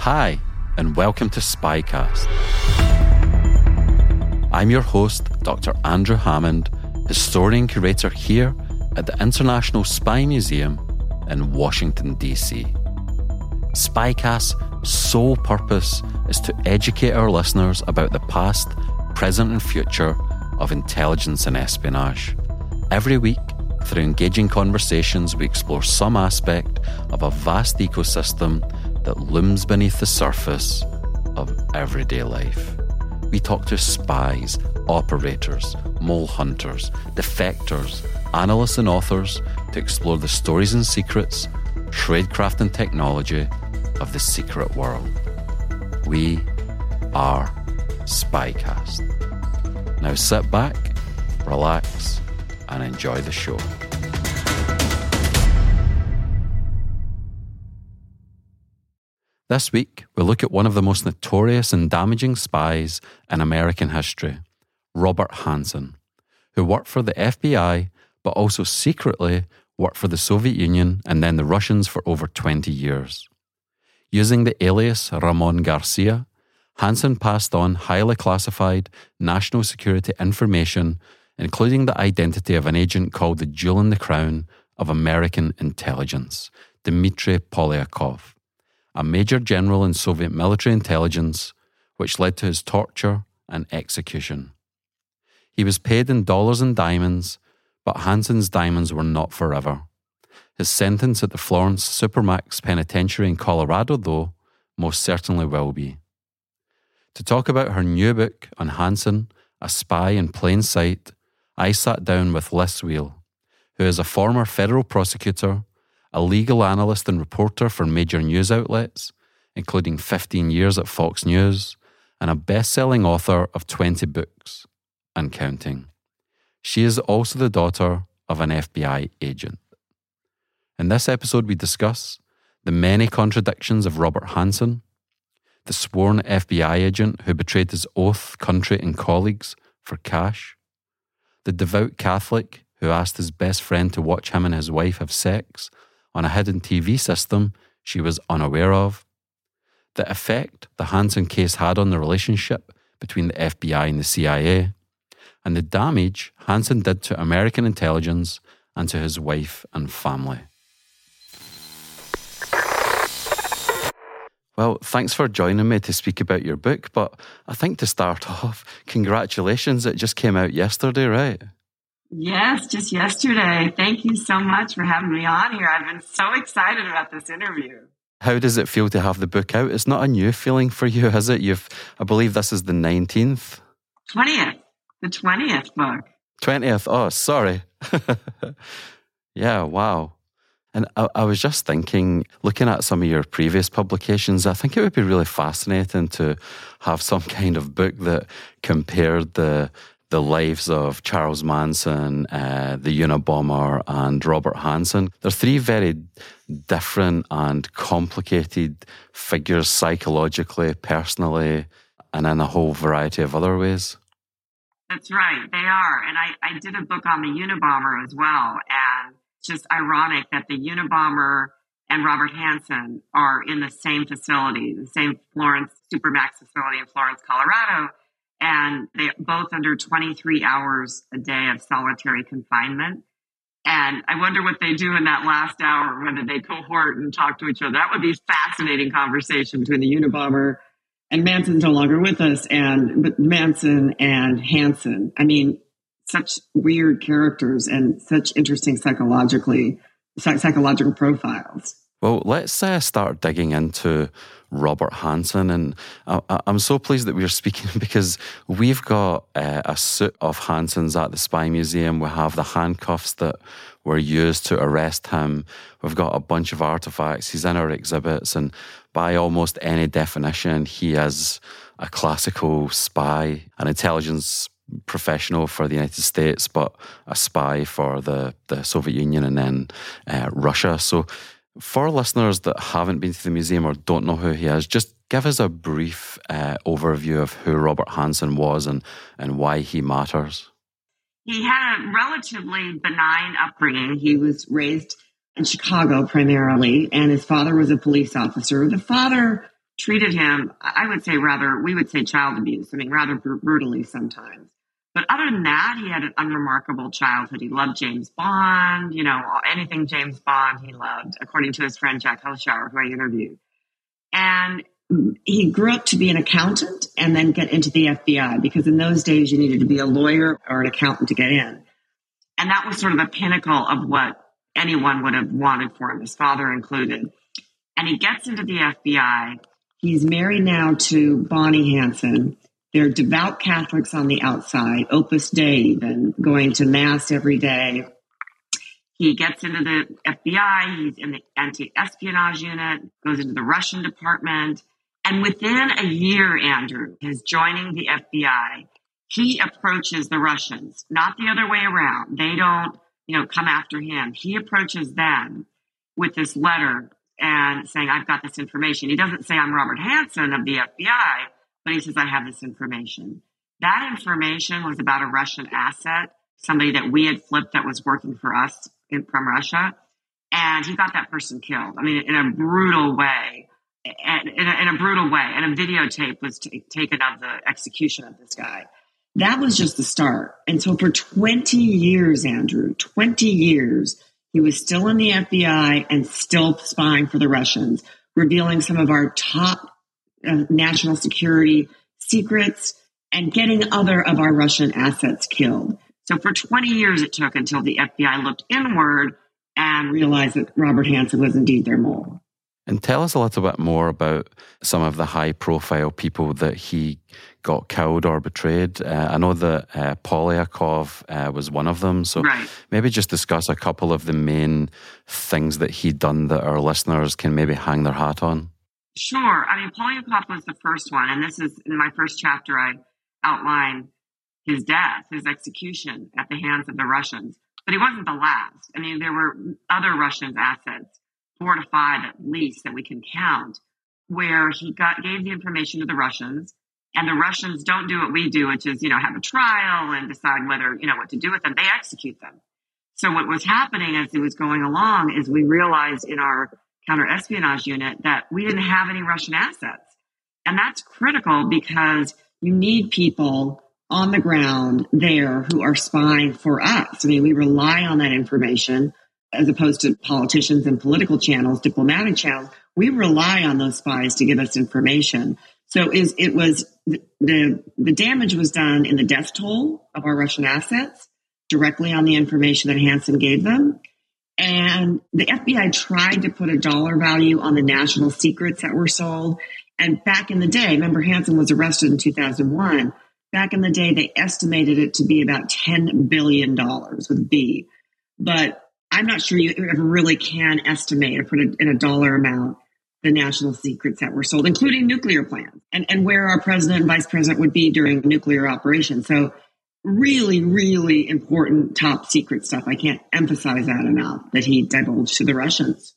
Hi, and welcome to Spycast. I'm your host, Dr. Andrew Hammond, historian curator here at the International Spy Museum in Washington, D.C. Spycast's sole purpose is to educate our listeners about the past, present, and future of intelligence and espionage. Every week, through engaging conversations, we explore some aspect of a vast ecosystem that looms beneath the surface of everyday life. We talk to spies, operators, mole hunters, defectors, analysts, and authors to explore the stories and secrets, tradecraft, and technology of the secret world. We are Spycast. Now sit back, relax, and enjoy the show. This week, we look at one of the most notorious and damaging spies in American history, Robert Hanssen, who worked for the FBI but also secretly worked for the Soviet Union and then the Russians for over 20 years. Using the alias Ramon Garcia, Hanssen passed on highly classified national security information, including the identity of an agent called the Jewel in the Crown of American intelligence, Dmitry Polyakov a major general in Soviet military intelligence, which led to his torture and execution. He was paid in dollars and diamonds, but Hanssen's diamonds were not forever. His sentence at the Florence Supermax Penitentiary in Colorado, though, most certainly will be. To talk about her new book on Hanssen, A Spy in Plain Sight, I sat down with Lis Wiehl, who is a former federal prosecutor a legal analyst and reporter for major news outlets, including 15 years at Fox News, and a best selling author of 20 books and counting. She is also the daughter of an FBI agent. In this episode, we discuss the many contradictions of Robert Hanssen, the sworn FBI agent who betrayed his oath, country, and colleagues for cash, the devout Catholic who asked his best friend to watch him and his wife have sex on a hidden TV system she was unaware of, the effect the Hanssen case had on the relationship between the FBI and the CIA, and the damage Hanssen did to American intelligence and to his wife and family. Well, thanks for joining me to speak about your book. But I think to start off, congratulations. It just came out yesterday, right? Yes, just yesterday. Thank you so much for having me on here. I've been so excited about this interview. How does it feel to have the book out? It's not a new feeling for you, is it? You've, I believe this is the 19th. 20th, the 20th book. 20th. Oh, sorry. yeah, wow. And I, I, was just thinking, looking at some of your previous publications, I think it would be really fascinating to have some kind of book that compared the the lives of Charles Manson, uh, the Unabomber, and Robert Hanssen. They're three very different and complicated figures psychologically, personally, and in a whole variety of other ways. That's right, they are. And I, I did a book on the Unabomber as well. And just ironic that the Unabomber and Robert Hanssen are in the same facility, the same Florence Supermax facility in Florence, Colorado and they both under 23 hours a day of solitary confinement. And I wonder what they do in that last hour, whether they cohort and talk to each other. That would be fascinating conversation between the Unabomber and Manson's no longer with us, and but Manson and Hanssen. I mean, such weird characters and such interesting psychologically psychological profiles. Well, let's uh, start digging into Robert Hanssen. And I, am so pleased that we're speaking because we've got uh, a suit of Hanssen's at the Spy Museum. We have the handcuffs that were used to arrest him. We've got a bunch of artifacts. He's in our exhibits. And by almost any definition, he is a classical spy, an intelligence professional for the United States, but a spy for the, the Soviet Union and then uh, Russia. So for listeners that haven't been to the museum or don't know who he is, just give us a brief uh, overview of who Robert Hanssen was and, and why he matters. He had a relatively benign upbringing. He was raised in Chicago primarily, and his father was a police officer. The father treated him, I would say, rather, we would say child abuse, I mean, rather brutally sometimes. But other than that, he had an unremarkable childhood. He loved James Bond, you know, anything James Bond he loved, according to his friend Jack Hoschouer, who I interviewed. And he grew up to be an accountant and then get into the FBI because in those days you needed to be a lawyer or an accountant to get in. And that was sort of the pinnacle of what anyone would have wanted for him, his father included. And he gets into the FBI. He's married now to Bonnie Hanssen they're devout Catholics on the outside, Opus Dei, even going to Mass every day. He gets into the FBI, he's in the anti espionage unit, goes into the Russian department. And within a year, Andrew, his joining the FBI, he approaches the Russians, not the other way around. They don't, you know, come after him. He approaches them with this letter and saying, I've got this information. He doesn't say, I'm Robert Hanssen of the FBI but he says, I have this information. That information was about a Russian asset, somebody that we had flipped that was working for us in, from Russia. And he got that person killed. I mean, in a brutal way. In a, in a brutal way. And a videotape was t- taken of the execution of this guy. That was just the start. And so for 20 years, Andrew, 20 years, he was still in the FBI and still spying for the Russians, revealing some of our top uh, national security secrets and getting other of our Russian assets killed. So for 20 years it took until the FBI looked inward and realized that Robert Hanssen was indeed their mole. And tell us a little bit more about some of the high profile people that he got killed or betrayed. Uh, I know that uh, Polyakov uh, was one of them. So right. maybe just discuss a couple of the main things that he'd done that our listeners can maybe hang their hat on. Sure. I mean, Polyakov was the first one. And this is in my first chapter, I outline his death, his execution at the hands of the Russians. But he wasn't the last. I mean, there were other Russian assets, four to five at least, that we can count, where he got gave the information to the Russians. And the Russians don't do what we do, which is, you know, have a trial and decide whether, you know, what to do with them. They execute them. So what was happening as it was going along is we realized in our counter espionage unit that we didn't have any Russian assets. And that's critical because you need people on the ground there who are spying for us. I mean, we rely on that information as opposed to politicians and political channels, diplomatic channels. We rely on those spies to give us information. So is it was the the damage was done in the death toll of our Russian assets directly on the information that Hanssen gave them. And the FBI tried to put a dollar value on the national secrets that were sold. And back in the day, remember Hanssen was arrested in 2001. Back in the day, they estimated it to be about $10 billion with B. But I'm not sure you ever really can estimate or put in a dollar amount the national secrets that were sold, including nuclear plants and, and where our president and vice president would be during nuclear operations. So really, really important top secret stuff. I can't emphasize that enough that he divulged to the Russians.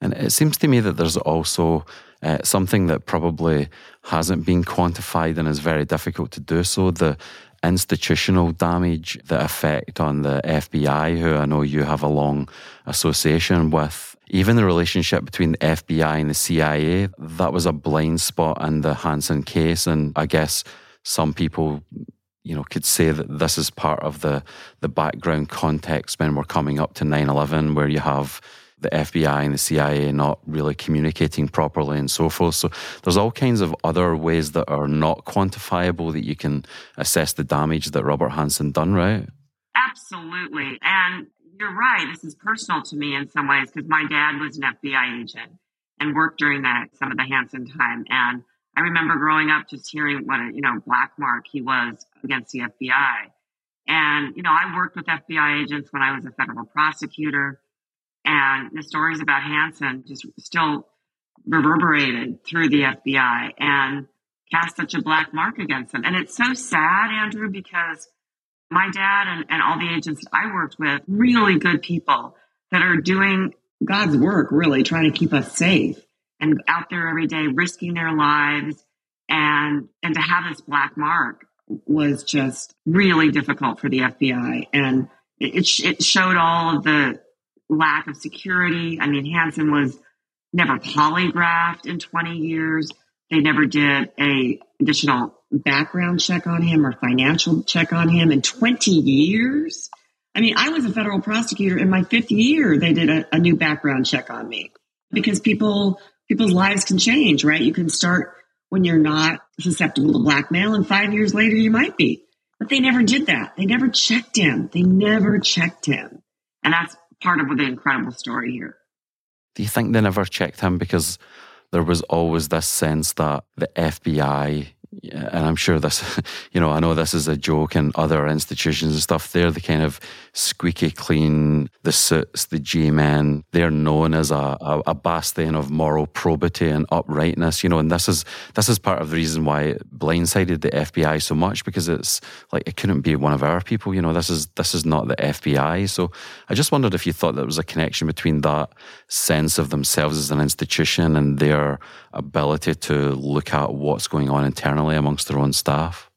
And it seems to me that there's also uh, something that probably hasn't been quantified and is very difficult to do so the institutional damage, the effect on the FBI, who I know you have a long association with. Even the relationship between the FBI and the CIA, that was a blind spot in the Hanssen case. And I guess some people you know, could say that this is part of the the background context when we're coming up to 9-11, where you have the FBI and the CIA not really communicating properly and so forth. So there's all kinds of other ways that are not quantifiable that you can assess the damage that Robert Hanssen done, right? Absolutely. And you're right. This is personal to me in some ways because my dad was an FBI agent and worked during that some of the Hanssen time. And I remember growing up just hearing what a you know black mark he was against the FBI. And you know, I worked with FBI agents when I was a federal prosecutor, and the stories about Hanssen just still reverberated through the FBI and cast such a black mark against them. And it's so sad, Andrew, because my dad and, and all the agents I worked with, really good people that are doing God's work, really trying to keep us safe and out there every day risking their lives and and to have this black mark was just really difficult for the FBI and it, it showed all of the lack of security. I mean, Hanssen was never polygraphed in 20 years. They never did a additional background check on him or financial check on him in 20 years. I mean, I was a federal prosecutor in my fifth year. They did a, a new background check on me because people people's lives can change, right? You can start when you're not susceptible to blackmail, and five years later you might be. But they never did that. They never checked him. They never checked him, and that's part of the incredible story here. Do you think they never checked him because there was always this sense that the FBI and I'm sure this, you know, I know this is a joke in other institutions and stuff. They're the kind of squeaky clean, the suits, the G men. They're known as a, a, a, bastion of moral probity and uprightness, you know. And this is this is part of the reason why it blindsided the FBI so much because it's like it couldn't be one of our people, you know. This is this is not the FBI. So I just wondered if you thought there was a connection between that sense of themselves as an institution and their ability to look at what's going on internally amongst their own staff?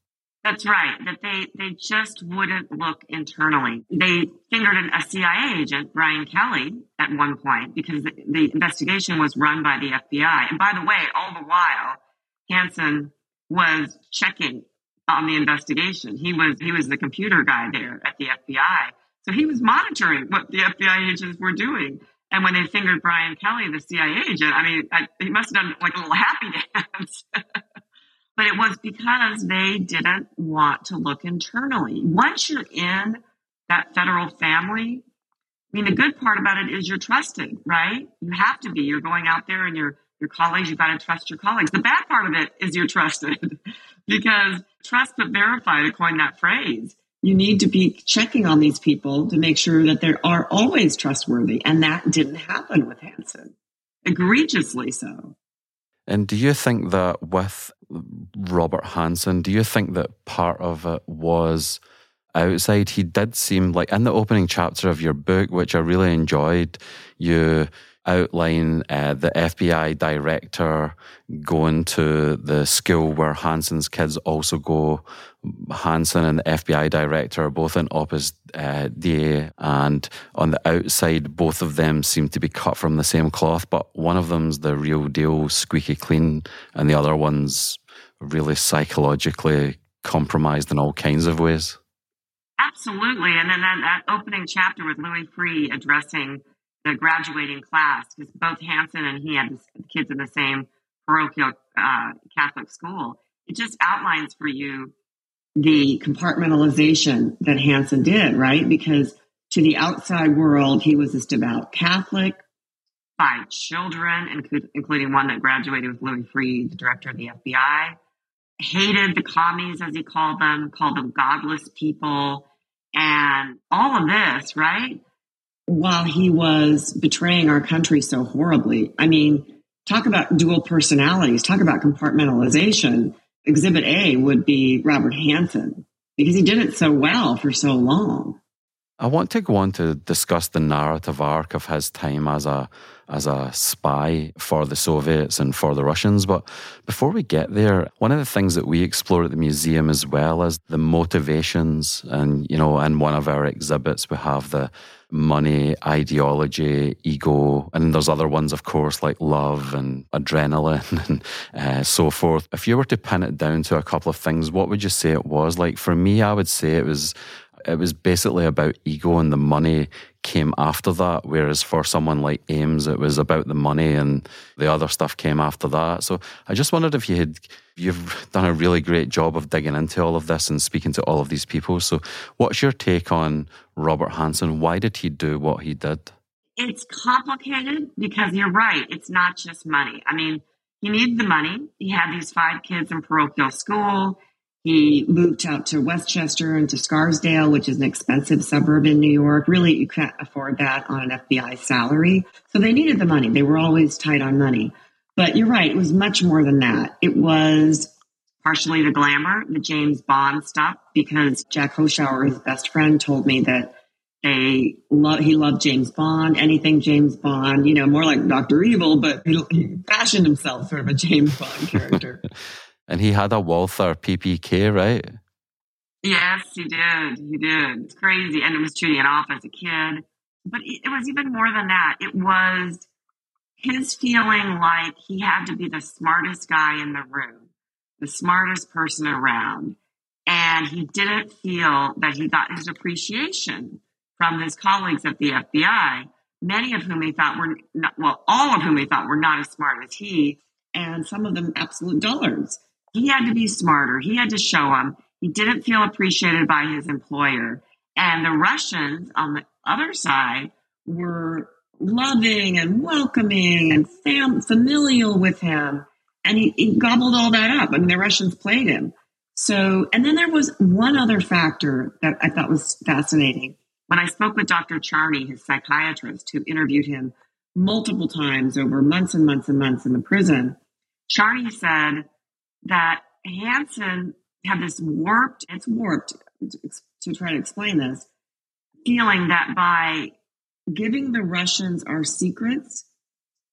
That's right. That they they just wouldn't look internally. They fingered an, a CIA agent, Brian Kelley, at one point because the, the investigation was run by the FBI. And by the way, all the while, Hanssen was checking on the investigation. He was he was the computer guy there at the FBI. So he was monitoring what the FBI agents were doing. And when they fingered Brian Kelley, the CIA agent, I mean, I, he must have done like a little happy dance. but it was because they didn't want to look internally. Once you're in that federal family, I mean, the good part about it is you're trusted, right? You have to be. You're going out there and your your colleagues. You've got to trust your colleagues. The bad part of it is you're trusted because trust but verify, to coin that phrase you need to be checking on these people to make sure that they are always trustworthy. And that didn't happen with Hanssen, egregiously so. And do you think that with Robert Hanssen, do you think that part of it was outside? He did seem like in the opening chapter of your book, which I really enjoyed, you outline uh, the FBI director going to the school where Hanssen's kids also go. Hanssen and the FBI director are both in Opus uh, Dei, and on the outside, both of them seem to be cut from the same cloth, but one of them's the real deal, squeaky clean, and the other one's really psychologically compromised in all kinds of ways. Absolutely. And then that, that opening chapter with Louis Freeh addressing the graduating class because both Hanssen and he had kids in the same parochial uh, Catholic school. It just outlines for you the compartmentalization that Hanssen did, right? Because to the outside world, he was this devout Catholic, five children, including one that graduated with Louis Freeh, the director of the FBI. Hated the commies, as he called them, called them godless people, and all of this, right? While he was betraying our country so horribly. I mean, talk about dual personalities, talk about compartmentalization. Exhibit A would be Robert Hanssen because he did it so well for so long. I want to go on to discuss the narrative arc of his time as a as a spy for the Soviets and for the Russians. But before we get there, one of the things that we explore at the museum as well is the motivations. And, you know, in one of our exhibits, we have the money, ideology, ego, and there's other ones, of course, like love and adrenaline and uh, so forth. If you were to pin it down to a couple of things, what would you say it was? Like for me, I would say it was it was basically about ego and the money came after that. Whereas for someone like Ames, it was about the money and the other stuff came after that. So I just wondered if you had, you've done a really great job of digging into all of this and speaking to all of these people. So what's your take on Robert Hanssen? Why did he do what he did? It's complicated because you're right. It's not just money. I mean, he needed the money. He had these five kids in parochial school. He moved out to Westchester and to Scarsdale, which is an expensive suburb in New York. Really, you can't afford that on an FBI salary. So they needed the money. They were always tight on money. But you're right, it was much more than that. It was partially the glamour, the James Bond stuff, because Jack Hoschouer, his best friend, told me that they love he loved James Bond, anything James Bond, you know, more like Doctor Evil, but he, he fashioned himself sort of a James Bond character. And he had a Walther PPK, right? Yes, he did. He did. It's crazy. And it was treating it off as a kid. But it was even more than that. It was his feeling like he had to be the smartest guy in the room, the smartest person around. And he didn't feel that he got his appreciation from his colleagues at the FBI, many of whom he thought were not, well, all of whom he thought were not as smart as he, and some of them absolute dullards. He had to be smarter. He had to show them. He didn't feel appreciated by his employer. And the Russians on the other side were loving and welcoming and fam- familial with him. And he, he gobbled all that up. I mean, the Russians played him. So, and then there was one other factor that I thought was fascinating. When I spoke with Dr. Charney, his psychiatrist, who interviewed him multiple times over months and months and months in the prison, Charney said that Hanssen had this warped, it's warped to try to explain this, feeling that by giving the Russians our secrets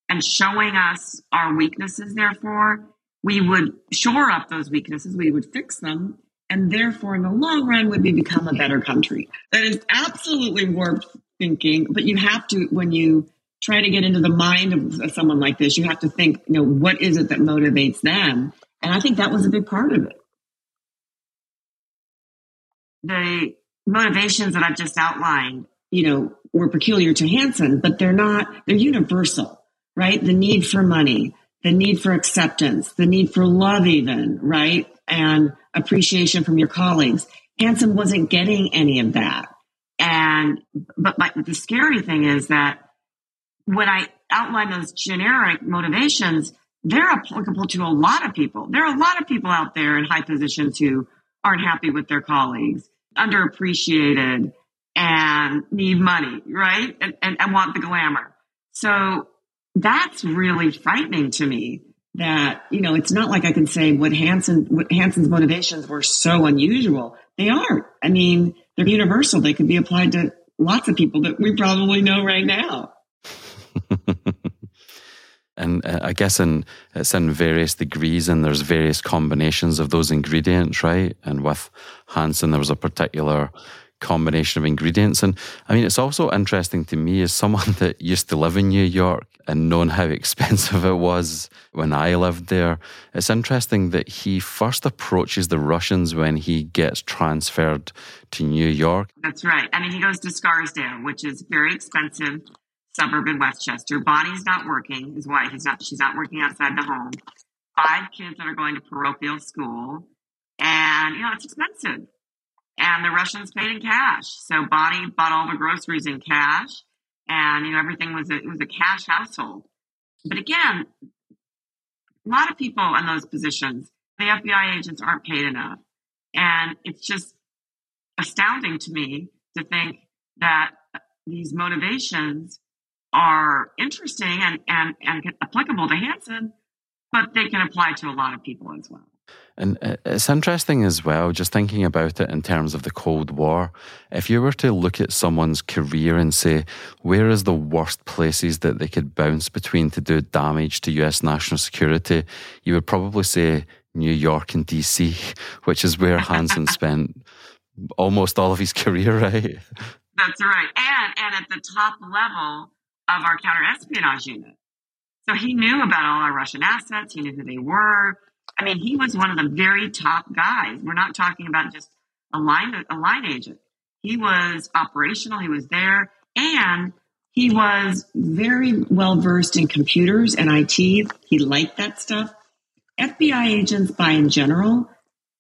and showing us our weaknesses, therefore, we would shore up those weaknesses, we would fix them, and therefore, in the long run, would we become a better country. That is absolutely warped thinking, but you have to, when you try to get into the mind of someone like this, you have to think, you know, what is it that motivates them? And I think that was a big part of it. The motivations that I've just outlined, you know, were peculiar to Hanssen, but they're not, they're universal, right? The need for money, the need for acceptance, the need for love, even, right? And appreciation from your colleagues. Hanssen wasn't getting any of that. And, but the scary thing is that when I outline those generic motivations, they're applicable to a lot of people. There are a lot of people out there in high positions who aren't happy with their colleagues, underappreciated, and need money, right? And, and, and want the glamour. So that's really frightening to me that, you know, it's not like I can say what Hanssen, what Hanssen's motivations were so unusual. They aren't. I mean, they're universal. They could be applied to lots of people that we probably know right now. and uh, I guess in it's in various degrees, and there's various combinations of those ingredients, right? And with Hanssen, there was a particular combination of ingredients, and I mean, it's also interesting to me as someone that used to live in New York and knowing how expensive it was when I lived there. It's interesting that he first approaches the Russians when he gets transferred to New York. That's right. I mean, he goes to Scarsdale, which is very expensive suburb in Westchester. Bonnie's not working, his wife. He's not. She's not working outside the home. Five kids that are going to parochial school, and you know it's expensive. And the Russians paid in cash, so Bonnie bought all the groceries in cash, and you know everything was a, it was a cash household. But again, a lot of people in those positions, the FBI agents aren't paid enough, and it's just astounding to me to think that these motivations are interesting and, and, and applicable to Hanssen, but they can apply to a lot of people as well. And uh, it's interesting as well, just thinking about it in terms of the Cold War. If you were to look at someone's career and say, where is the worst places that they could bounce between to do damage to US national security, you would probably say New York and DC, which is where Hanssen spent almost all of his career, right? That's right. And and at the top level of our counter espionage unit. So he knew about all our Russian assets. He knew who they were. I mean, he was one of the very top guys. We're not talking about just a line a line agent. He was operational. He was there, and he was very well versed in computers and IT. He liked that stuff. FBI agents, by in general,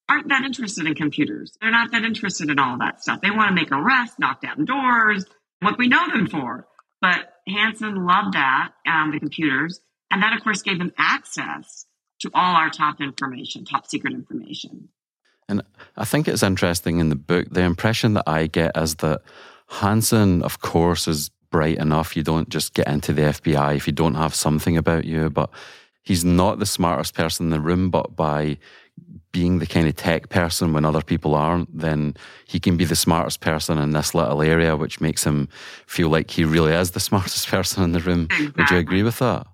aren't that interested in computers. They're not that interested in all that stuff. They want to make arrests, knock down doors, what we know them for. But Hanssen loved that, um, the computers. And that, of course, gave him access to all our top information, top secret information. And I think it's interesting in the book, the impression that I get is that Hanssen, of course, is bright enough. You don't just get into the FBI if you don't have something about you. But he's not the smartest person in the room, but by being the kind of tech person when other people aren't, then he can be the smartest person in this little area, which makes him feel like he really is the smartest person in the room. Exactly. Would you agree with that?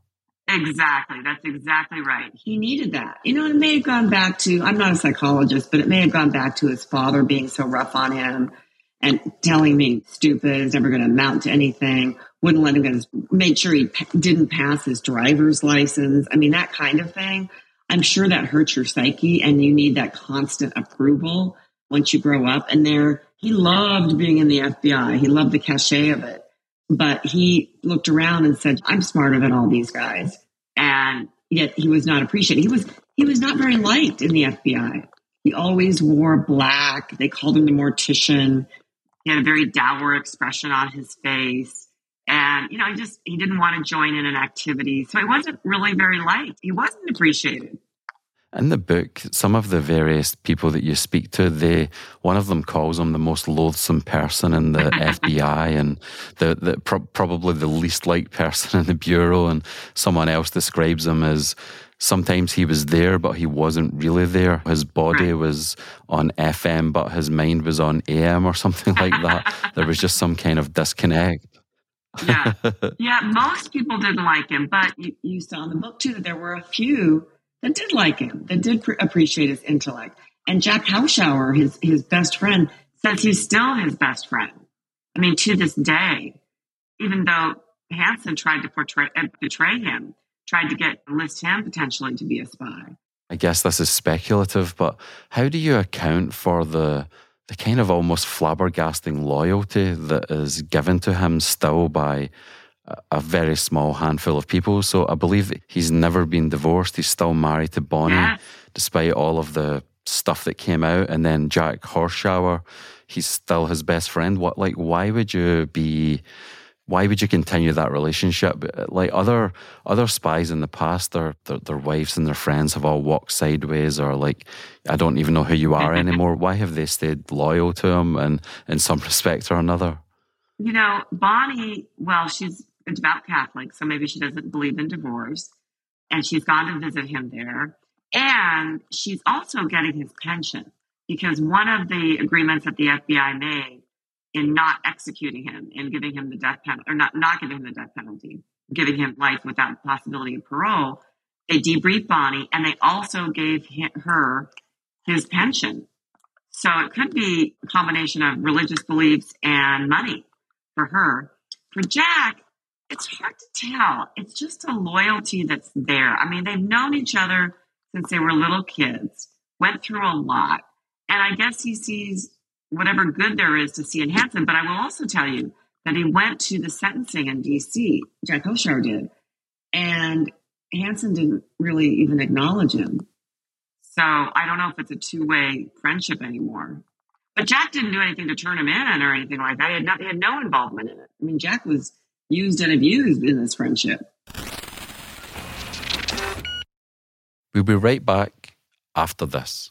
Exactly. That's exactly right. He needed that. You know, it may have gone back to, I'm not a psychologist, but it may have gone back to his father being so rough on him and telling me stupid, is never going to amount to anything, wouldn't let him get his, made sure he didn't pass his driver's license. I mean, that kind of thing. I'm sure that hurts your psyche and you need that constant approval once you grow up. And there, he loved being in the FBI. He loved the cachet of it. But he looked around and said, I'm smarter than all these guys. And yet he was not appreciated. He was, he was not very liked in the FBI. He always wore black. They called him the mortician. He had a very dour expression on his face. And, you know, he just, he didn't want to join in an activity. So he wasn't really very liked. He wasn't appreciated. In the book, some of the various people that you speak to, they one of them calls him the most loathsome person in the FBI and the, the pro- probably the least liked person in the bureau, and someone else describes him as sometimes he was there, but he wasn't really there. His body was on FM, but his mind was on AM or something like that. there was just some kind of disconnect yeah, yeah. Most people didn't like him, but you, you, saw in the book too that there were a few that did like him, that did pr- appreciate his intellect. And Jack Hoschouer, his his best friend, says he's still his best friend. I mean, to this day, even though Hanssen tried to portray uh, betray him, tried to get list him potentially to be a spy. I guess this is speculative, but how do you account for the the kind of almost flabbergasting loyalty that is given to him still by a very small handful of people. So I believe he's never been divorced. He's still married to Bonnie, yeah. despite all of the stuff that came out. And then Jack Hoschouer, he's still his best friend. What, like, why would you be why would you continue that relationship? Like other other spies in the past, their, their, their wives and their friends have all walked sideways, or like, I don't even know who you are anymore. why have they stayed loyal to him, and in some respect or another? You know, Bonnie. Well, she's a devout Catholic, so maybe she doesn't believe in divorce, and she's gone to visit him there, and she's also getting his pension because one of the agreements that the FBI made in not executing him and giving him the death penalty, or not, not giving him the death penalty, giving him life without possibility of parole, they debriefed Bonnie and they also gave her his pension. So it could be a combination of religious beliefs and money for her. For Jack, it's hard to tell. It's just a loyalty that's there. I mean, they've known each other since they were little kids, went through a lot. And I guess he sees whatever good there is to see in Hanssen. But I will also tell you that he went to the sentencing in D.C. Jack Hoschouer did, and Hanssen didn't really even acknowledge him. So I don't know if it's a two way friendship anymore. But Jack didn't do anything to turn him in or anything like that. He had, not, he had no involvement in it. I mean, Jack was used and abused in this friendship. We'll be right back after this.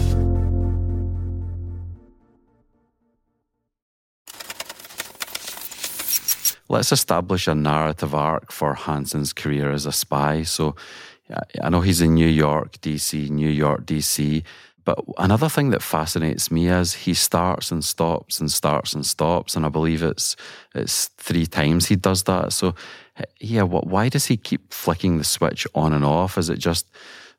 Let's establish a narrative arc for Hanssen's career as a spy. So I know he's in New York, DC, New York, DC. But another thing that fascinates me is he starts and stops and starts and stops, and I believe it's it's three times he does that. So, yeah, what? Why does he keep flicking the switch on and off? Is it just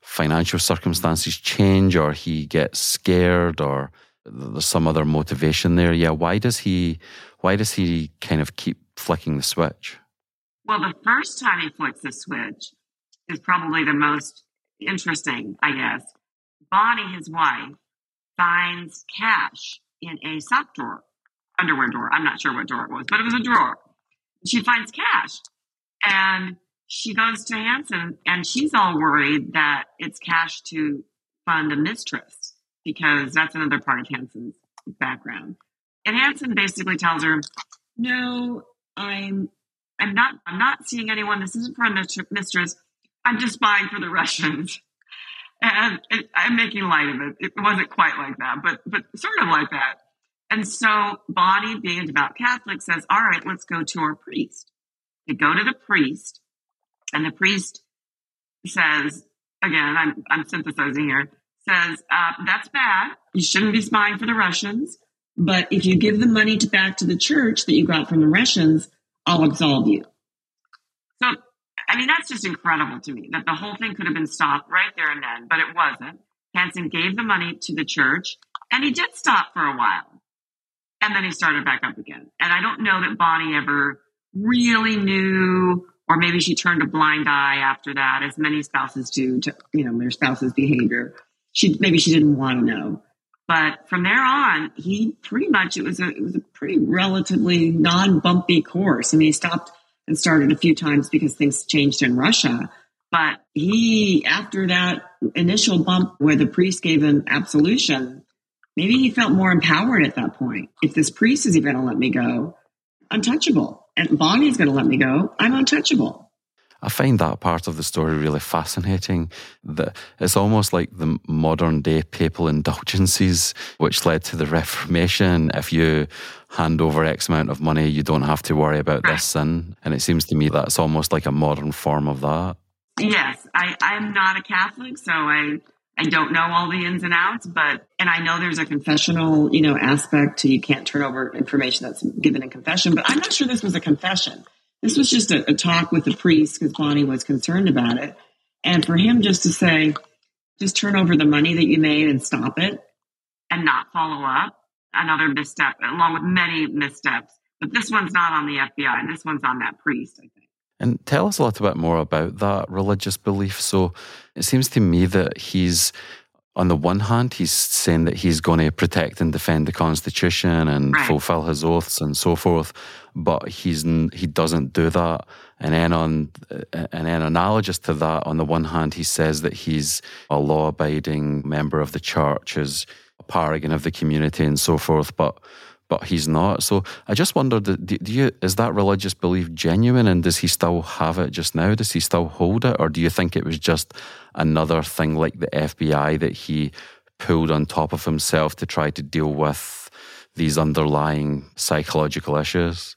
financial circumstances change, or he gets scared, or there's some other motivation there? Yeah, why does he? Why does he kind of keep flicking the switch? Well, the first time he flicks the switch is probably the most interesting, I guess Bonnie, his wife, finds cash in a sock drawer, underwear drawer. I'm not sure what drawer it was, but it was a drawer. She finds cash and she goes to Hanssen and she's all worried that it's cash to fund a mistress because that's another part of Hanssen's background. And Hanssen basically tells her, "No, I'm I'm not I'm not seeing anyone. This isn't for a mistress. I'm just buying for the Russians." And it, I'm making light of it. It wasn't quite like that, but but sort of like that. And so Bonnie, being a devout Catholic, says, "All right, let's go to our priest." They go to the priest, and the priest says, "Again, I'm I'm synthesizing here." Says uh, that's bad. You shouldn't be spying for the Russians. But if you give the money to back to the church that you got from the Russians, I'll absolve you. So I mean, that's just incredible to me that the whole thing could have been stopped right there and then, but it wasn't. Hanssen gave the money to the church and he did stop for a while. And then he started back up again. And I don't know that Bonnie ever really knew, or maybe she turned a blind eye after that, as many spouses do to, you know, their spouse's behavior. She, maybe she didn't want to know. But from there on, he pretty much, it was a, it was a pretty relatively non bumpy course. I mean, he stopped and started a few times because things changed in Russia. But he, after that initial bump where the priest gave him absolution, maybe he felt more empowered at that point. If this priest is even going to let me go, untouchable. And Bonnie's going to let me go, I'm untouchable. I find that part of the story really fascinating. That it's almost like the modern day papal indulgences, which led to the Reformation. If you hand over X amount of money, you don't have to worry about this sin. And it seems to me that's almost like a modern form of that. Yes, I, I'm not a Catholic, so I I don't know all the ins and outs, but and I know there's a confessional, you know, aspect to you can't turn over information that's given in confession, but I'm not sure this was a confession. This was just a, a talk with the priest because Bonnie was concerned about it. And for him just to say, just turn over the money that you made and stop it and not follow up, another misstep, along with many missteps. But this one's not on the FBI. And this one's on that priest, I think. And tell us a little bit more about that religious belief. So it seems to me that he's on the one hand, he's saying that he's going to protect and defend the Constitution and right. fulfill his oaths and so forth, but he's he doesn't do that. And then on uh, and then analogous to that, on the one hand, he says that he's a law-abiding member of the church, is a paragon of the community and so forth, but but he's not. So I just wondered, do, do you is that religious belief genuine, and does he still have it just now? Does he still hold it, or do you think it was just another thing like the FBI that he pulled on top of himself to try to deal with these underlying psychological issues?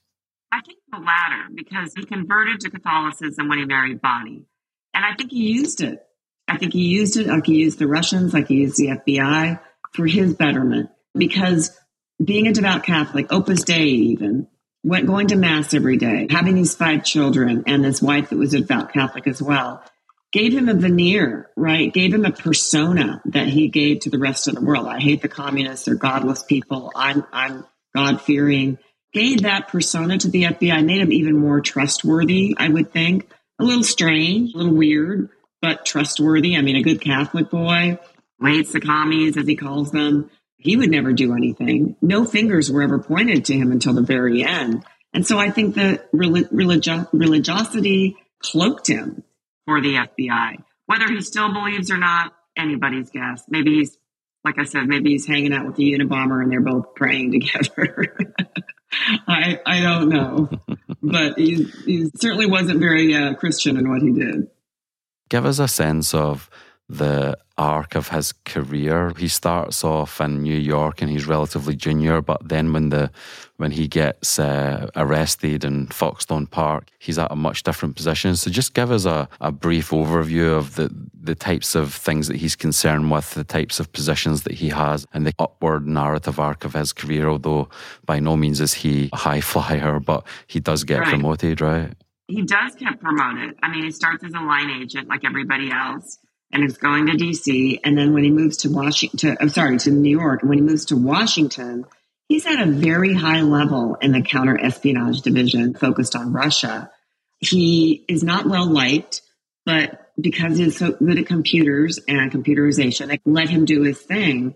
I think the latter, because he converted to Catholicism when he married Bonnie, and I think he used it. I think he used it like he used the Russians, like he used the FBI for his betterment, because being a devout Catholic, Opus Dei even, went going to mass every day, having these five children and this wife that was a devout Catholic as well, gave him a veneer, right? Gave him a persona that he gave to the rest of the world. I hate the communists, they're godless people. I'm I'm God fearing. Gave that persona to the FBI, made him even more trustworthy, I would think. A little strange, a little weird, but trustworthy. I mean, a good Catholic boy, hates the commies, as he calls them he would never do anything. No fingers were ever pointed to him until the very end. And so I think that religi- religiosity cloaked him for the FBI. Whether he still believes or not, anybody's guess. Maybe he's, like I said, maybe he's hanging out with the Unabomber and they're both praying together. I I don't know, but he, he certainly wasn't very uh, Christian in what he did. Give us a sense of the arc of his career. He starts off in New York and he's relatively junior, but then when the when he gets uh, arrested in Foxstone Park, he's at a much different position. So just give us a, a brief overview of the the types of things that he's concerned with, the types of positions that he has, and the upward narrative arc of his career. Although by no means is he a high flyer, but he does get right. promoted, right? He does get promoted. I mean, he starts as a line agent like everybody else and is going to DC. And then when he moves to Washington, I'm sorry, to New York, when he moves to Washington, he's at a very high level in the counter espionage division focused on Russia. He is not well liked, but because he's so good at computers and computerization, they let him do his thing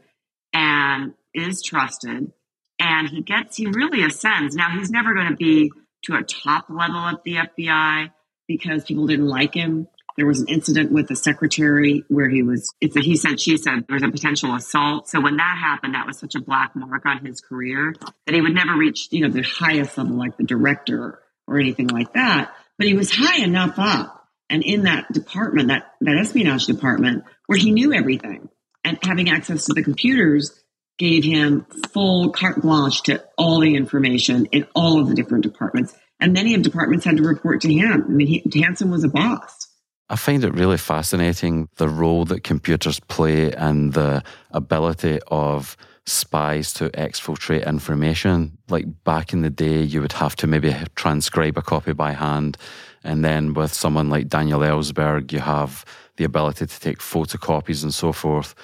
and is trusted. And he gets, he really ascends. Now, he's never going to be to a top level at the FBI because people didn't like him there was an incident with the secretary where he was, it's a he said, she said, there was a potential assault. So when that happened, that was such a black mark on his career that he would never reach, you know, the highest level like the director or anything like that. But he was high enough up and in that department, that, that espionage department where he knew everything and having access to the computers gave him full carte blanche to all the information in all of the different departments. And many of departments had to report to him. I mean, he, was a boss. I find it really fascinating the role that computers play and the ability of spies to exfiltrate information. Like back in the day, you would have to maybe transcribe a copy by hand. And then with someone like Daniel Ellsberg, you have the ability to take photocopies and so forth,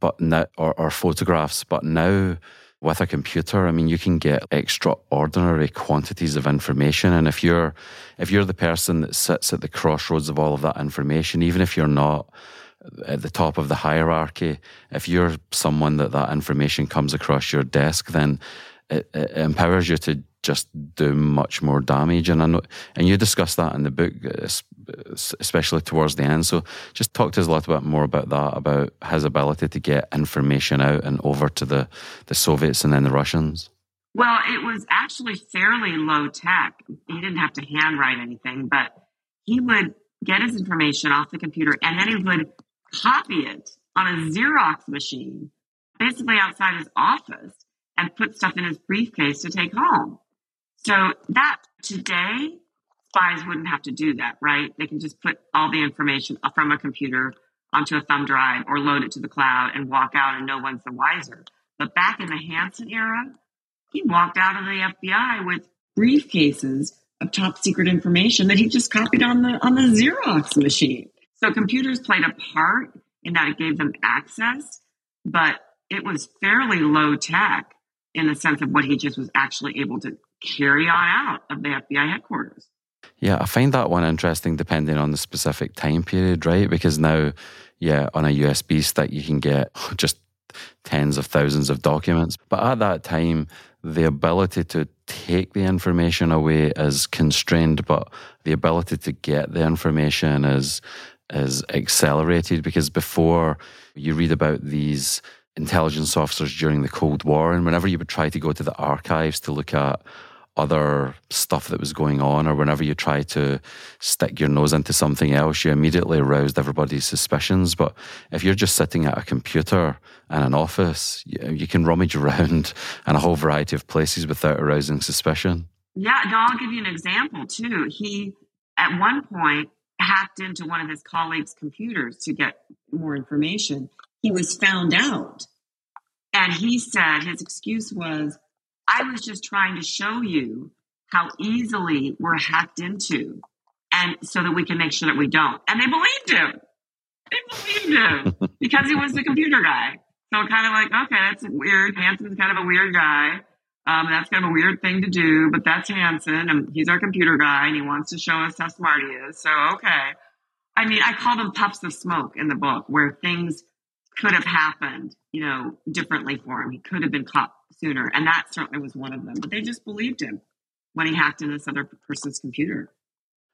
but now, or, or photographs. But now, with a computer, I mean, you can get extraordinary quantities of information. And if you're, if you're the person that sits at the crossroads of all of that information, even if you're not at the top of the hierarchy, if you're someone that that information comes across your desk, then it, it empowers you to just do much more damage. And I know, and you discuss that in the book, uh, especially towards the end. So just talk to us a little bit more about that, about his ability to get information out and over to the, the Soviets and then the Russians. Well, it was actually fairly low tech. He didn't have to handwrite anything, but he would get his information off the computer and then he would copy it on a Xerox machine, basically outside his office, and put stuff in his briefcase to take home. So that today, spies wouldn't have to do that, right? They can just put all the information from a computer onto a thumb drive or load it to the cloud and walk out and no one's the wiser. But back in the Hanssen era, he walked out of the FBI with briefcases of top secret information that he just copied on the on the Xerox machine. So computers played a part in that it gave them access, but it was fairly low tech in the sense of what he just was actually able to carry on out of the FBI headquarters. Yeah, I find that one interesting depending on the specific time period, right? Because now, yeah, on a USB stick, you can get just tens of thousands of documents. But at that time, the ability to take the information away is constrained, but the ability to get the information is is accelerated because before you read about these intelligence officers during the Cold War, and whenever you would try to go to the archives to look at other stuff that was going on, or whenever you try to stick your nose into something else, you immediately aroused everybody's suspicions. But if you're just sitting at a computer in an office, you, you can rummage around in a whole variety of places without arousing suspicion. Yeah, no, I'll give you an example too. He, at one point, hacked into one of his colleagues' computers to get more information. He was found out. And he said his excuse was, I was just trying to show you how easily we're hacked into and so that we can make sure that we don't. And they believed him. They believed him because he was the computer guy. So kind of like, okay, that's weird. Hanssen's kind of a weird guy. Um, that's kind of a weird thing to do, but that's Hanssen, and he's our computer guy, and he wants to show us how smart he is. So okay. I mean, I call them puffs of smoke in the book, where things could have happened, you know, differently for him. He could have been caught sooner. And that certainly was one of them. But they just believed him when he hacked in this other person's computer.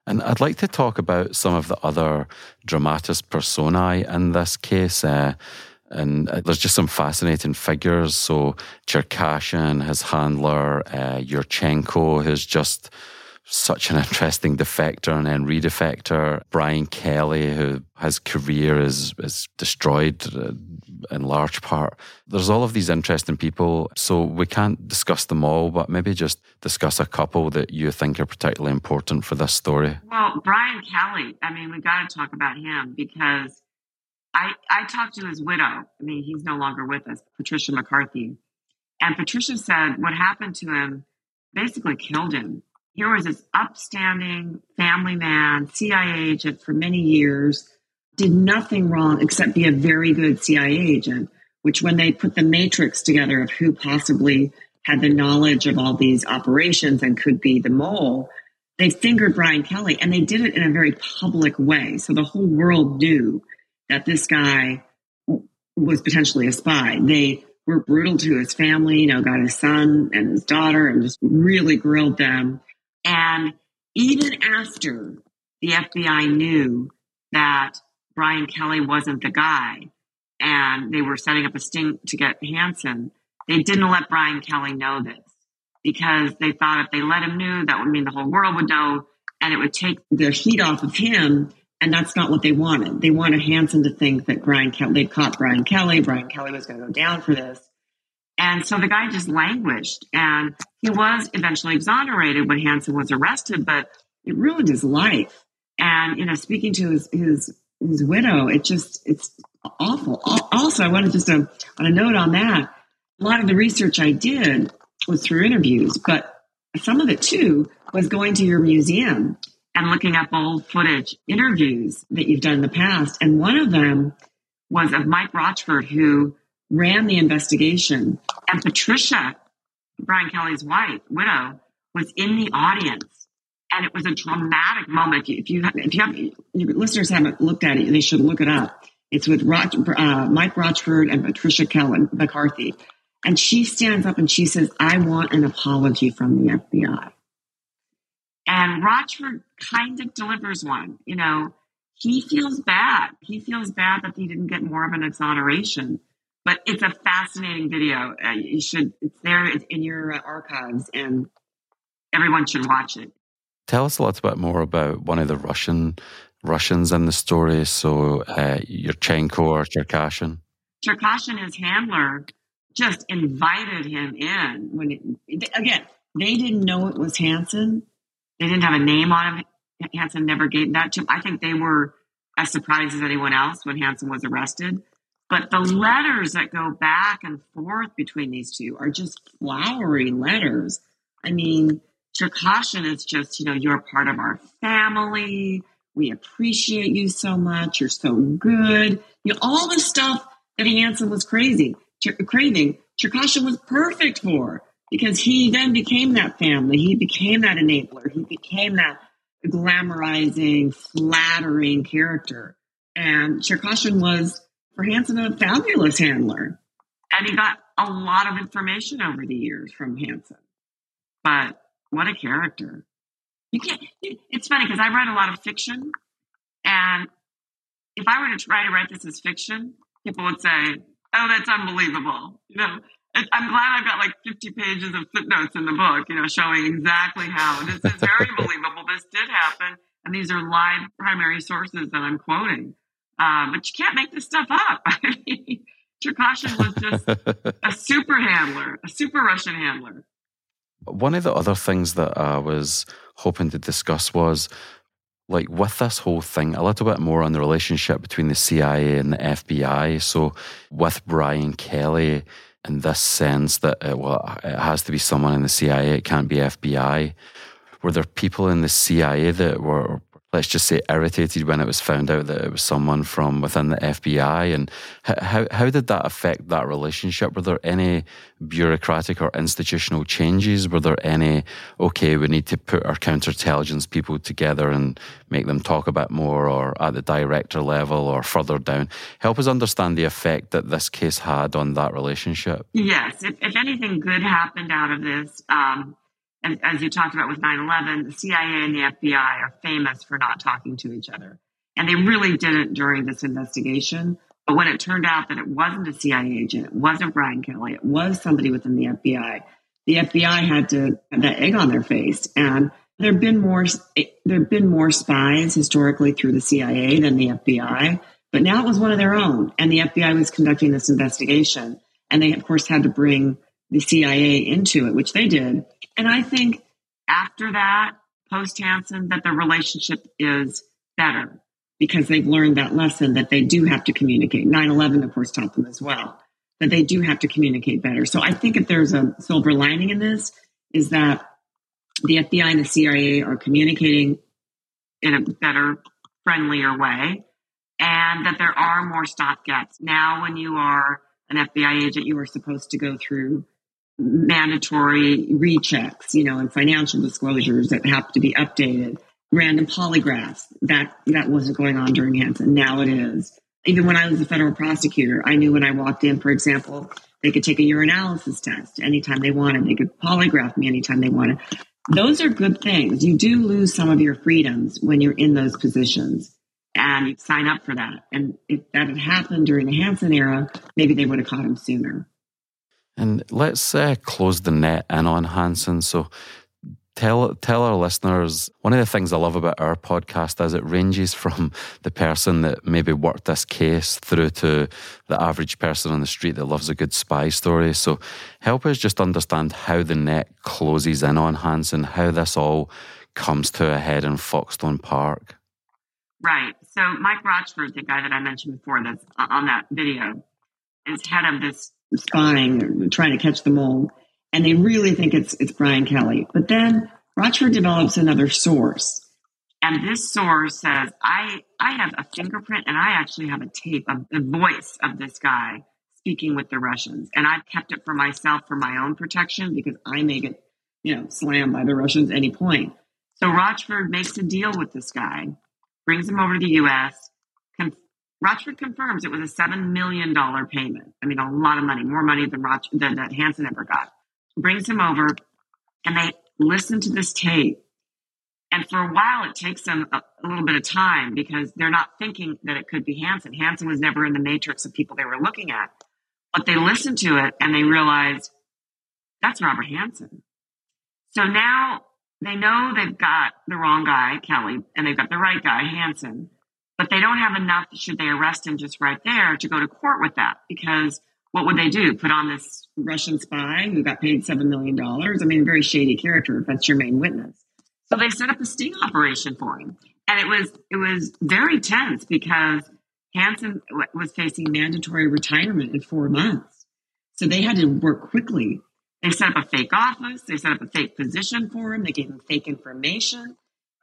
And I'd like to talk about some of the other dramatis personae in this case. Uh, and uh, there's just some fascinating figures. So Cherkashin, his handler, uh, Yurchenko, who's just such an interesting defector and then redefector. Brian Kelley, who his career is, is destroyed uh, in large part. There's all of these interesting people, so we can't discuss them all, but maybe just discuss a couple that you think are particularly important for this story. Well, Brian Kelley, I mean, we got to talk about him because I, I talked to his widow. I mean, he's no longer with us, Patricia McCarthy. And Patricia said what happened to him basically killed him. Here was this upstanding family man, CIA agent for many years, did nothing wrong except be a very good CIA agent, which when they put the matrix together of who possibly had the knowledge of all these operations and could be the mole, they fingered Brian Kelley and they did it in a very public way. So the whole world knew that this guy was potentially a spy. They were brutal to his family, you know, got his son and his daughter and just really grilled them. And even after the FBI knew that Brian Kelley wasn't the guy and they were setting up a sting to get Hanssen, they didn't let Brian Kelley know this because they thought if they let him know, that would mean the whole world would know and it would take the heat off of him. And that's not what they wanted. They wanted Hanssen to think that Brian Kelley, they caught Brian Kelley. Brian Kelley was going to go down for this. And so the guy just languished and he was eventually exonerated when Hanssen was arrested, but it ruined his life. And, you know, speaking to his, his, his widow, it just, it's awful. Also, I wanted just to, on a note on that, a lot of the research I did was through interviews, but some of it too was going to your museum and looking up old footage interviews that you've done in the past. And one of them was of Mike Rochford, who ran the investigation. And Patricia, Brian Kelley's wife, widow, was in the audience. And it was a dramatic moment. If you, if you have, listeners haven't looked at it, they should look it up. It's with uh, Mike Rochford and Patricia Kellen McCarthy. And she stands up and she says, I want an apology from the FBI. And Rochford kind of delivers one. You know, he feels bad. He feels bad that he didn't get more of an exoneration. But it's a fascinating video. Uh, you should, it's there in your uh, archives and everyone should watch it. Tell us a little bit more about one of the Russian Russians in the story. So, uh, Yurchenko or Cherkashin. Cherkashin, his handler, just invited him in. When it, again, they didn't know it was Hanssen. They didn't have a name on him. Hanssen never gave that to him. I think they were as surprised as anyone else when Hanssen was arrested. But the letters that go back and forth between these two are just flowery letters. I mean, Cherkashin is just, you know, you're part of our family. We appreciate you so much. You're so good. You know, all the stuff that Hanssen was crazy, ch- craving, Cherkashin was perfect for because he then became that family. He became that enabler. He became that glamorizing, flattering character. And Cherkashin was, for Hanssen, a fabulous handler. And he got a lot of information over the years from Hanssen. But what a character. You can't, it's funny because I write a lot of fiction. And if I were to try to write this as fiction, people would say, oh, that's unbelievable. You know, I'm glad I've got like 50 pages of footnotes in the book, you know, showing exactly how this is very believable. This did happen. And these are live primary sources that I'm quoting. Uh, but you can't make this stuff up. I mean, Cherkashin was just a super handler, a super Russian handler. One of the other things that I was hoping to discuss was like with this whole thing, a little bit more on the relationship between the CIA and the FBI. So with Brian Kelley, in this sense that it, well, it has to be someone in the CIA, it can't be FBI. Were there people in the CIA that were let's just say, irritated when it was found out that it was someone from within the FBI? And how, how did that affect that relationship? Were there any bureaucratic or institutional changes? Were there any, okay, we need to put our counterintelligence people together and make them talk a bit more, or at the director level or further down? Help us understand the effect that this case had on that relationship. Yes. If, if anything good happened out of this, um, and as you talked about with 9-11 the cia and the fbi are famous for not talking to each other and they really didn't during this investigation but when it turned out that it wasn't a cia agent it wasn't brian kelley it was somebody within the fbi the fbi had to have that egg on their face and There have been more. There have been more spies historically through the CIA than the FBI, but now it was one of their own, and the FBI was conducting this investigation, and they of course had to bring the CIA into it, which they did. And I think after that, post Hanssen, that the relationship is better because they've learned that lesson that they do have to communicate. 9 11, of course, taught them as well that they do have to communicate better. So I think if there's a silver lining in this, is that the FBI and the CIA are communicating in a better, friendlier way, and that there are more stopgaps. Now, when you are an FBI agent, you are supposed to go through mandatory rechecks, you know, and financial disclosures that have to be updated, random polygraphs. That that wasn't going on during Hanssen. Now it is. Even when I was a federal prosecutor, I knew when I walked in, for example, they could take a urinalysis test anytime they wanted. They could polygraph me anytime they wanted. Those are good things. You do lose some of your freedoms when you're in those positions and you sign up for that. And if that had happened during the Hanssen era, maybe they would have caught him sooner. And let's uh, close the net in on Hanssen. So tell tell our listeners one of the things I love about our podcast is it ranges from the person that maybe worked this case through to the average person on the street that loves a good spy story. So help us just understand how the net closes in on Hanssen, how this all comes to a head in Foxstone Park. Right. So Mike Rochford, the guy that I mentioned before that's on that video, is head of this spying, trying to catch the mole, and they really think it's it's Brian Kelley. But then Rochford develops another source, and this source says, "I I have a fingerprint, and I actually have a tape of the voice of this guy speaking with the Russians, and I've kept it for myself for my own protection because I may get you know slammed by the Russians any point." So Rochford makes a deal with this guy, brings him over to the U.S. Rochford confirms it was a $7 million payment. I mean, a lot of money, more money than, Roch- than that Hanssen ever got. Brings him over and they listen to this tape. And for a while, it takes them a, a, little bit of time because they're not thinking that it could be Hanssen. Hanssen was never in the matrix of people they were looking at. But they listen to it and they realize that's Robert Hanssen. So now they know they've got the wrong guy, Kelley, and they've got the right guy, Hanssen but they don't have enough, should they arrest him just right there, to go to court with that. Because what would they do? Put on this Russian spy who got paid $7 million? I mean, very shady character if that's your main witness. So they set up a sting operation for him. And it was it was very tense because Hanssen was facing mandatory retirement in four months. So they had to work quickly. They set up a fake office. They set up a fake position for him. They gave him fake information.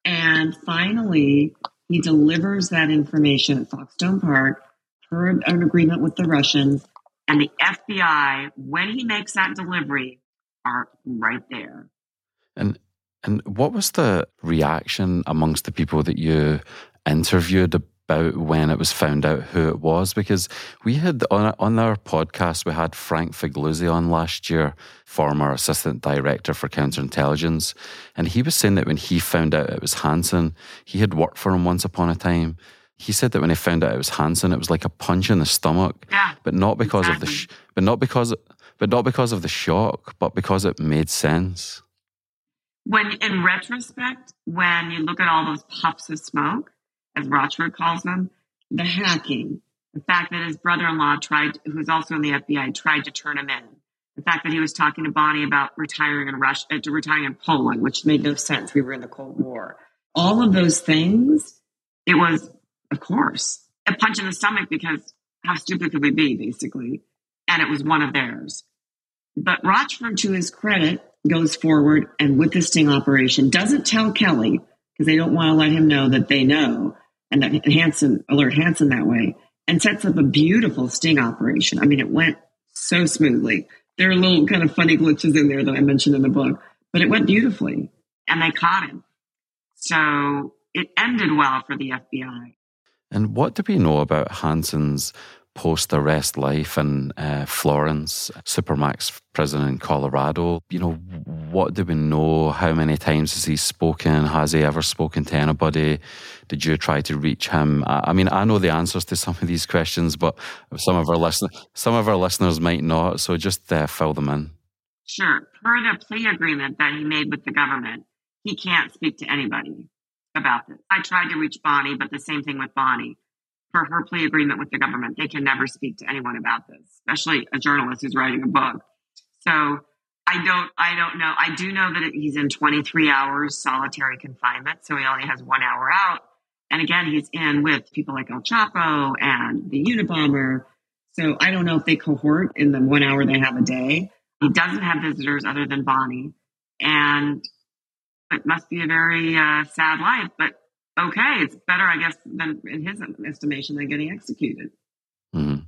And finally, he delivers that information at Foxstone Park per an agreement with the Russians. And the FBI, when he makes that delivery, are right there. And and what was the reaction amongst the people that you interviewed about when it was found out who it was because we had on, on our podcast we had Frank Figliuzzi on last year, former assistant director for counterintelligence, and he was saying that when he found out it was Hanssen, he had worked for him once upon a time. He said that when he found out it was Hanssen, it was like a punch in the stomach, yeah, but not because exactly. of the, sh- but not because, but not because of the shock, but because it made sense. When in retrospect, when you look at all those puffs of smoke, as Rochford calls them, the hacking, the fact that his brother-in-law tried, who's also in the FBI, tried to turn him in. The fact that he was talking to Bonnie about retiring in Russia, uh, to retiring in Poland, which made no sense. We were in the Cold War. All of those things, it was, of course, a punch in the stomach because how stupid could we be, basically? And it was one of theirs. But Rochford, to his credit, goes forward and with the sting operation doesn't tell Kelley because they don't want to let him know that they know and that Hanssen alert Hanssen that way and sets up a beautiful sting operation. I mean, it went so smoothly. There are little kind of funny glitches in there that I mentioned in the book, but it went beautifully and they caught him. So it ended well for the FBI. And what do we know about Hanssen's post arrest life in uh, Florence, Supermax prison in Colorado. You know, what do we know? How many times has he spoken? Has he ever spoken to anybody? Did you try to reach him? I, I mean, I know the answers to some of these questions, but some of our listeners, some of our listeners might not. So just uh, fill them in. Sure. Per the plea agreement that he made with the government, he can't speak to anybody about this. I tried to reach Bonnie, but the same thing with Bonnie. For her plea agreement with the government, they can never speak to anyone about this, especially a journalist who's writing a book. So I don't, I don't know. I do know that he's in 23 hours solitary confinement, so he only has one hour out. And again, he's in with people like El Chapo and the Unabomber. So I don't know if they cohort in the one hour they have a day. He doesn't have visitors other than Bonnie, and it must be a very uh, sad life. But okay, it's better, I guess, than in his estimation than getting executed. Mm.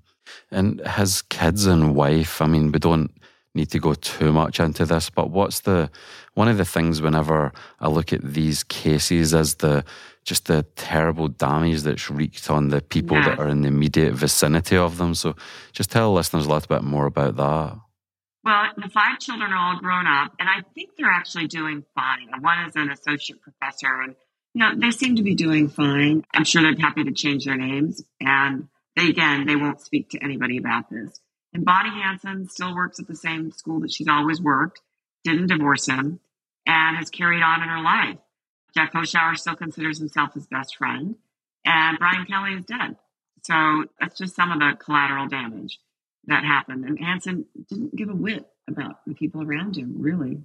And his kids and wife. I mean, we don't need to go too much into this, but what's the one of the things whenever I look at these cases is the just the terrible damage that's wreaked on the people that are in the immediate vicinity of them. So just tell listeners a little bit more about that. Well, the five children are all grown up, and I think they're actually doing fine. One is an associate professor, and know they seem to be doing fine. I'm sure they're happy to change their names, and they again they won't speak to anybody about this. And Bonnie Hanssen still works at the same school that she's always worked, didn't divorce him, and has carried on in her life. Jeff Hoschouer still considers himself his best friend, and Brian Kelley is dead. So that's just some of the collateral damage that happened. And Hanssen didn't give a whit about the people around him, really.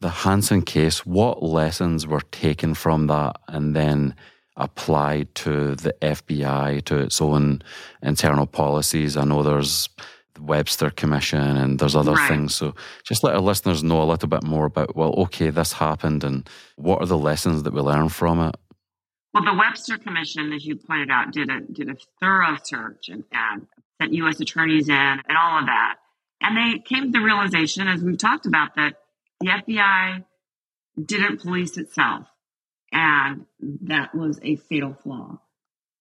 The Hanssen case, what lessons were taken from that and then applied to the FBI, to its own internal policies? I know there's the Webster Commission and there's other right. things. So just let our listeners know a little bit more about, well, okay, this happened and what are the lessons that we learn from it? Well, the Webster Commission, as you pointed out, did a did a thorough search and, and sent U.S. attorneys in and all of that. And they came to the realization, as we've talked about, that the FBI didn't police itself. And that was a fatal flaw.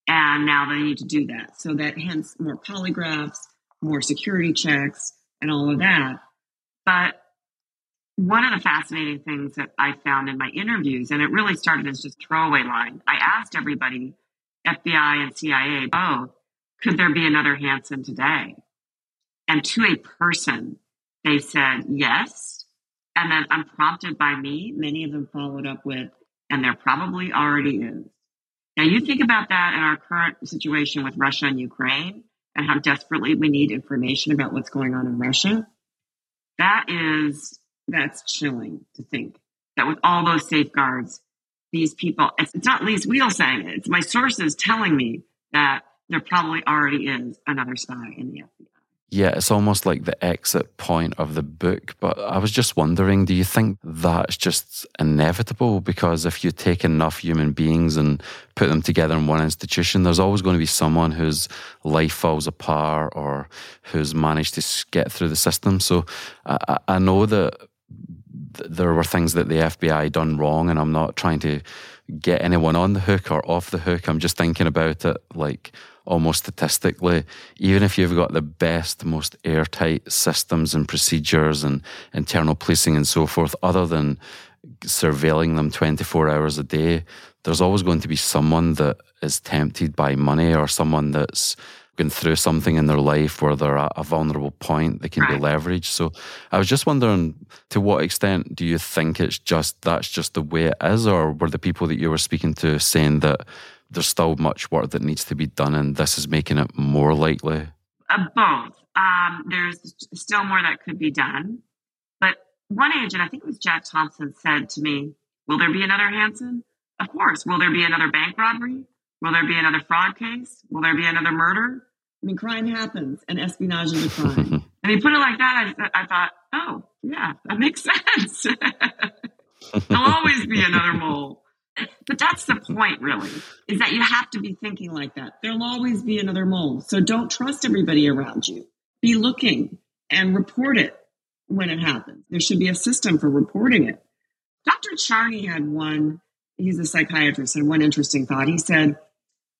And now they need to do that. So that hence more polygraphs, more security checks, and all of that. But one of the fascinating things that I found in my interviews, and it really started as just throwaway line, I asked everybody, FBI and CIA both, could there be another Hanssen today? And to a person, they said yes. And then unprompted by me, many of them followed up with, and there probably already is. Now you think about that in our current situation with Russia and Ukraine and how desperately we need information about what's going on in Russia. That is, that's chilling to think that with all those safeguards, these people, it's, it's not Lis Wiehl saying it, it's my sources telling me that there probably already is another spy in the FBI. Yeah, it's almost like the exit point of the book. But I was just wondering, do you think that's just inevitable? Because if you take enough human beings and put them together in one institution, there's always going to be someone whose life falls apart or who's managed to get through the system. So I, I know that there were things that the FBI done wrong, and I'm not trying to get anyone on the hook or off the hook. I'm just thinking about it like almost statistically, even if you've got the best, most airtight systems and procedures and internal policing and so forth, other than surveilling them 24 hours a day, there's always going to be someone that is tempted by money or someone that's going through something in their life where they're at a vulnerable point that can right. be leveraged. So I was just wondering to what extent do you think it's just that's just the way it is, or were the people that you were speaking to saying that there's still much work that needs to be done, and this is making it more likely? Uh, both. Um, there's still more that could be done. But one agent, I think it was Jack Thompson, said to me, Will there be another Hanssen? Of course. Will there be another bank robbery? Will there be another fraud case? Will there be another murder? I mean, crime happens and espionage is a crime. and he put it like that. I, I thought, oh, yeah, that makes sense. There'll always be another mole. But that's the point, really, is that you have to be thinking like that. There'll always be another mole. So don't trust everybody around you. Be looking and report it when it happens. There should be a system for reporting it. Dr. Charney had one, he's a psychiatrist, and one interesting thought. He said,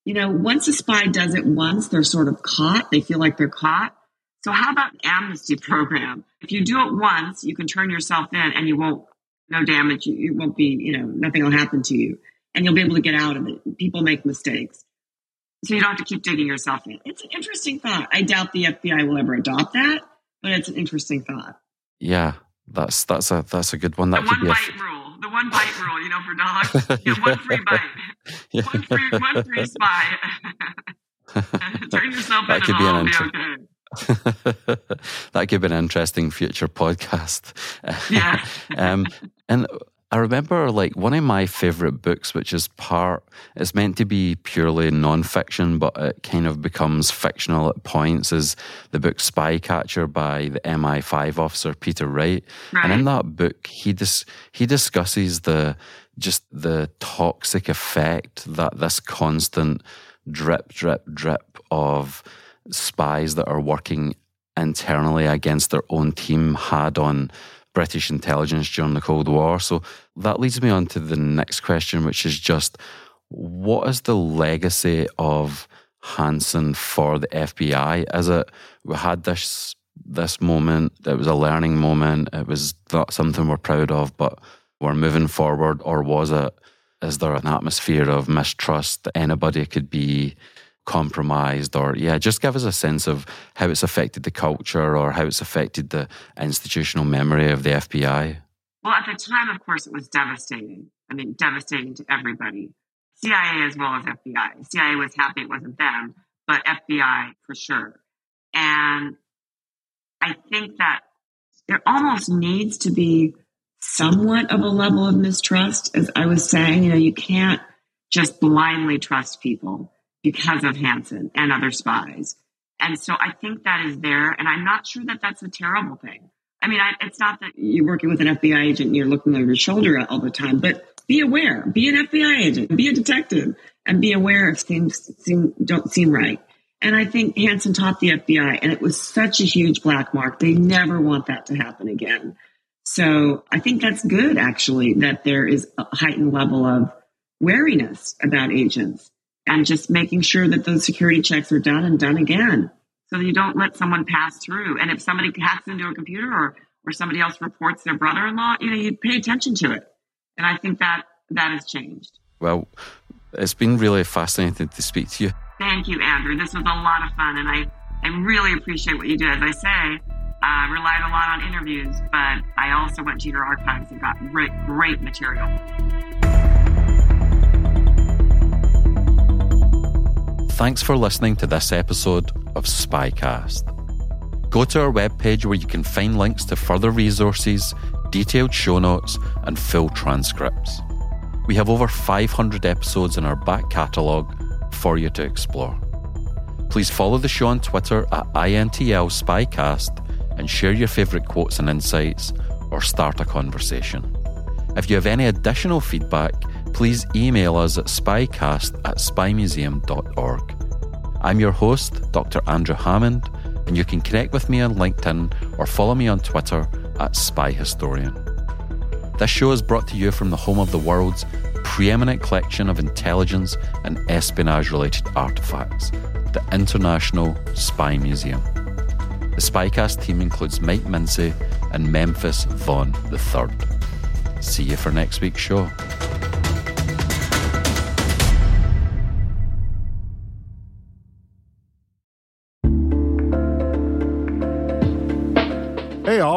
you know, once a spy does it once, they're sort of caught. They feel like they're caught. So how about an amnesty program? If you do it once, you can turn yourself in and you won't no damage. You, won't be, you know, nothing will happen to you and you'll be able to get out of it. People make mistakes. So you don't have to keep digging yourself in. It's an interesting thought. I doubt the FBI will ever adopt that, but it's an interesting thought. Yeah, that's that's a that's a good one. That the could one be bite rule. rule, the one bite rule, you know, for dogs. You one free bite, yeah. one free, one free spy. Turn yourself that in could be all inter- be okay. that could be an interesting future podcast. Yeah. um, and I remember like one of my favorite books, which is part, it's meant to be purely nonfiction, but it kind of becomes fictional at points, is the book Spycatcher by the MI5 officer Peter Wright. Right. And in that book, he dis- he discusses the just the toxic effect that this constant drip, drip, drip of spies that are working internally against their own team had on British intelligence during the Cold War. So that leads me on to the next question, which is just what is the legacy of Hanssen for the FBI? As it we had this this moment, it was a learning moment. It was not something we're proud of, but we're moving forward. Or was it? Is there an atmosphere of mistrust? Anybody could be compromised or yeah just give us a sense of how it's affected the culture or how it's affected the institutional memory of the FBI well at the time of course it was devastating. I mean devastating to everybody. Cia as well as fbi cia was happy it wasn't them but fbi for sure. And i think that there almost needs to be somewhat of a level of mistrust as i was saying. You know you can't just blindly trust people because of Hanssen and other spies. And so I think that is there. And I'm not sure that that's a terrible thing. I mean, I, it's not that you're working with an FBI agent and you're looking over your shoulder all the time, but be aware, be an FBI agent, be a detective, and be aware if things seem, don't seem right. And I think Hanssen taught the FBI, and it was such a huge black mark. They never want that to happen again. So I think that's good, actually, that there is a heightened level of wariness about agents and just making sure that those security checks are done and done again so that you don't let someone pass through. And if somebody hacks into a computer or, or somebody else reports their brother-in-law, you know, you pay attention to it. And I think that that has changed. Well, it's been really fascinating to speak to you. Thank you, Andrew. This was a lot of fun, and I, I really appreciate what you do. As I say, I uh, relied a lot on interviews, but I also went to your archives and got great, great material. Thanks for listening to this episode of Spycast. Go to our webpage where you can find links to further resources, detailed show notes, and full transcripts. We have over 500 episodes in our back catalogue for you to explore. Please follow the show on Twitter at INTL Spycast and share your favourite quotes and insights or start a conversation. If you have any additional feedback, please email us at spycast at spymuseum.org. I'm your host, Dr. Andrew Hammond, and you can connect with me on LinkedIn or follow me on Twitter at Spy Historian. This show is brought to you from the home of the world's preeminent collection of intelligence and espionage related artifacts, the International Spy Museum. The Spycast team includes Mike Mincey and Memphis Vaughn III. See you for next week's show.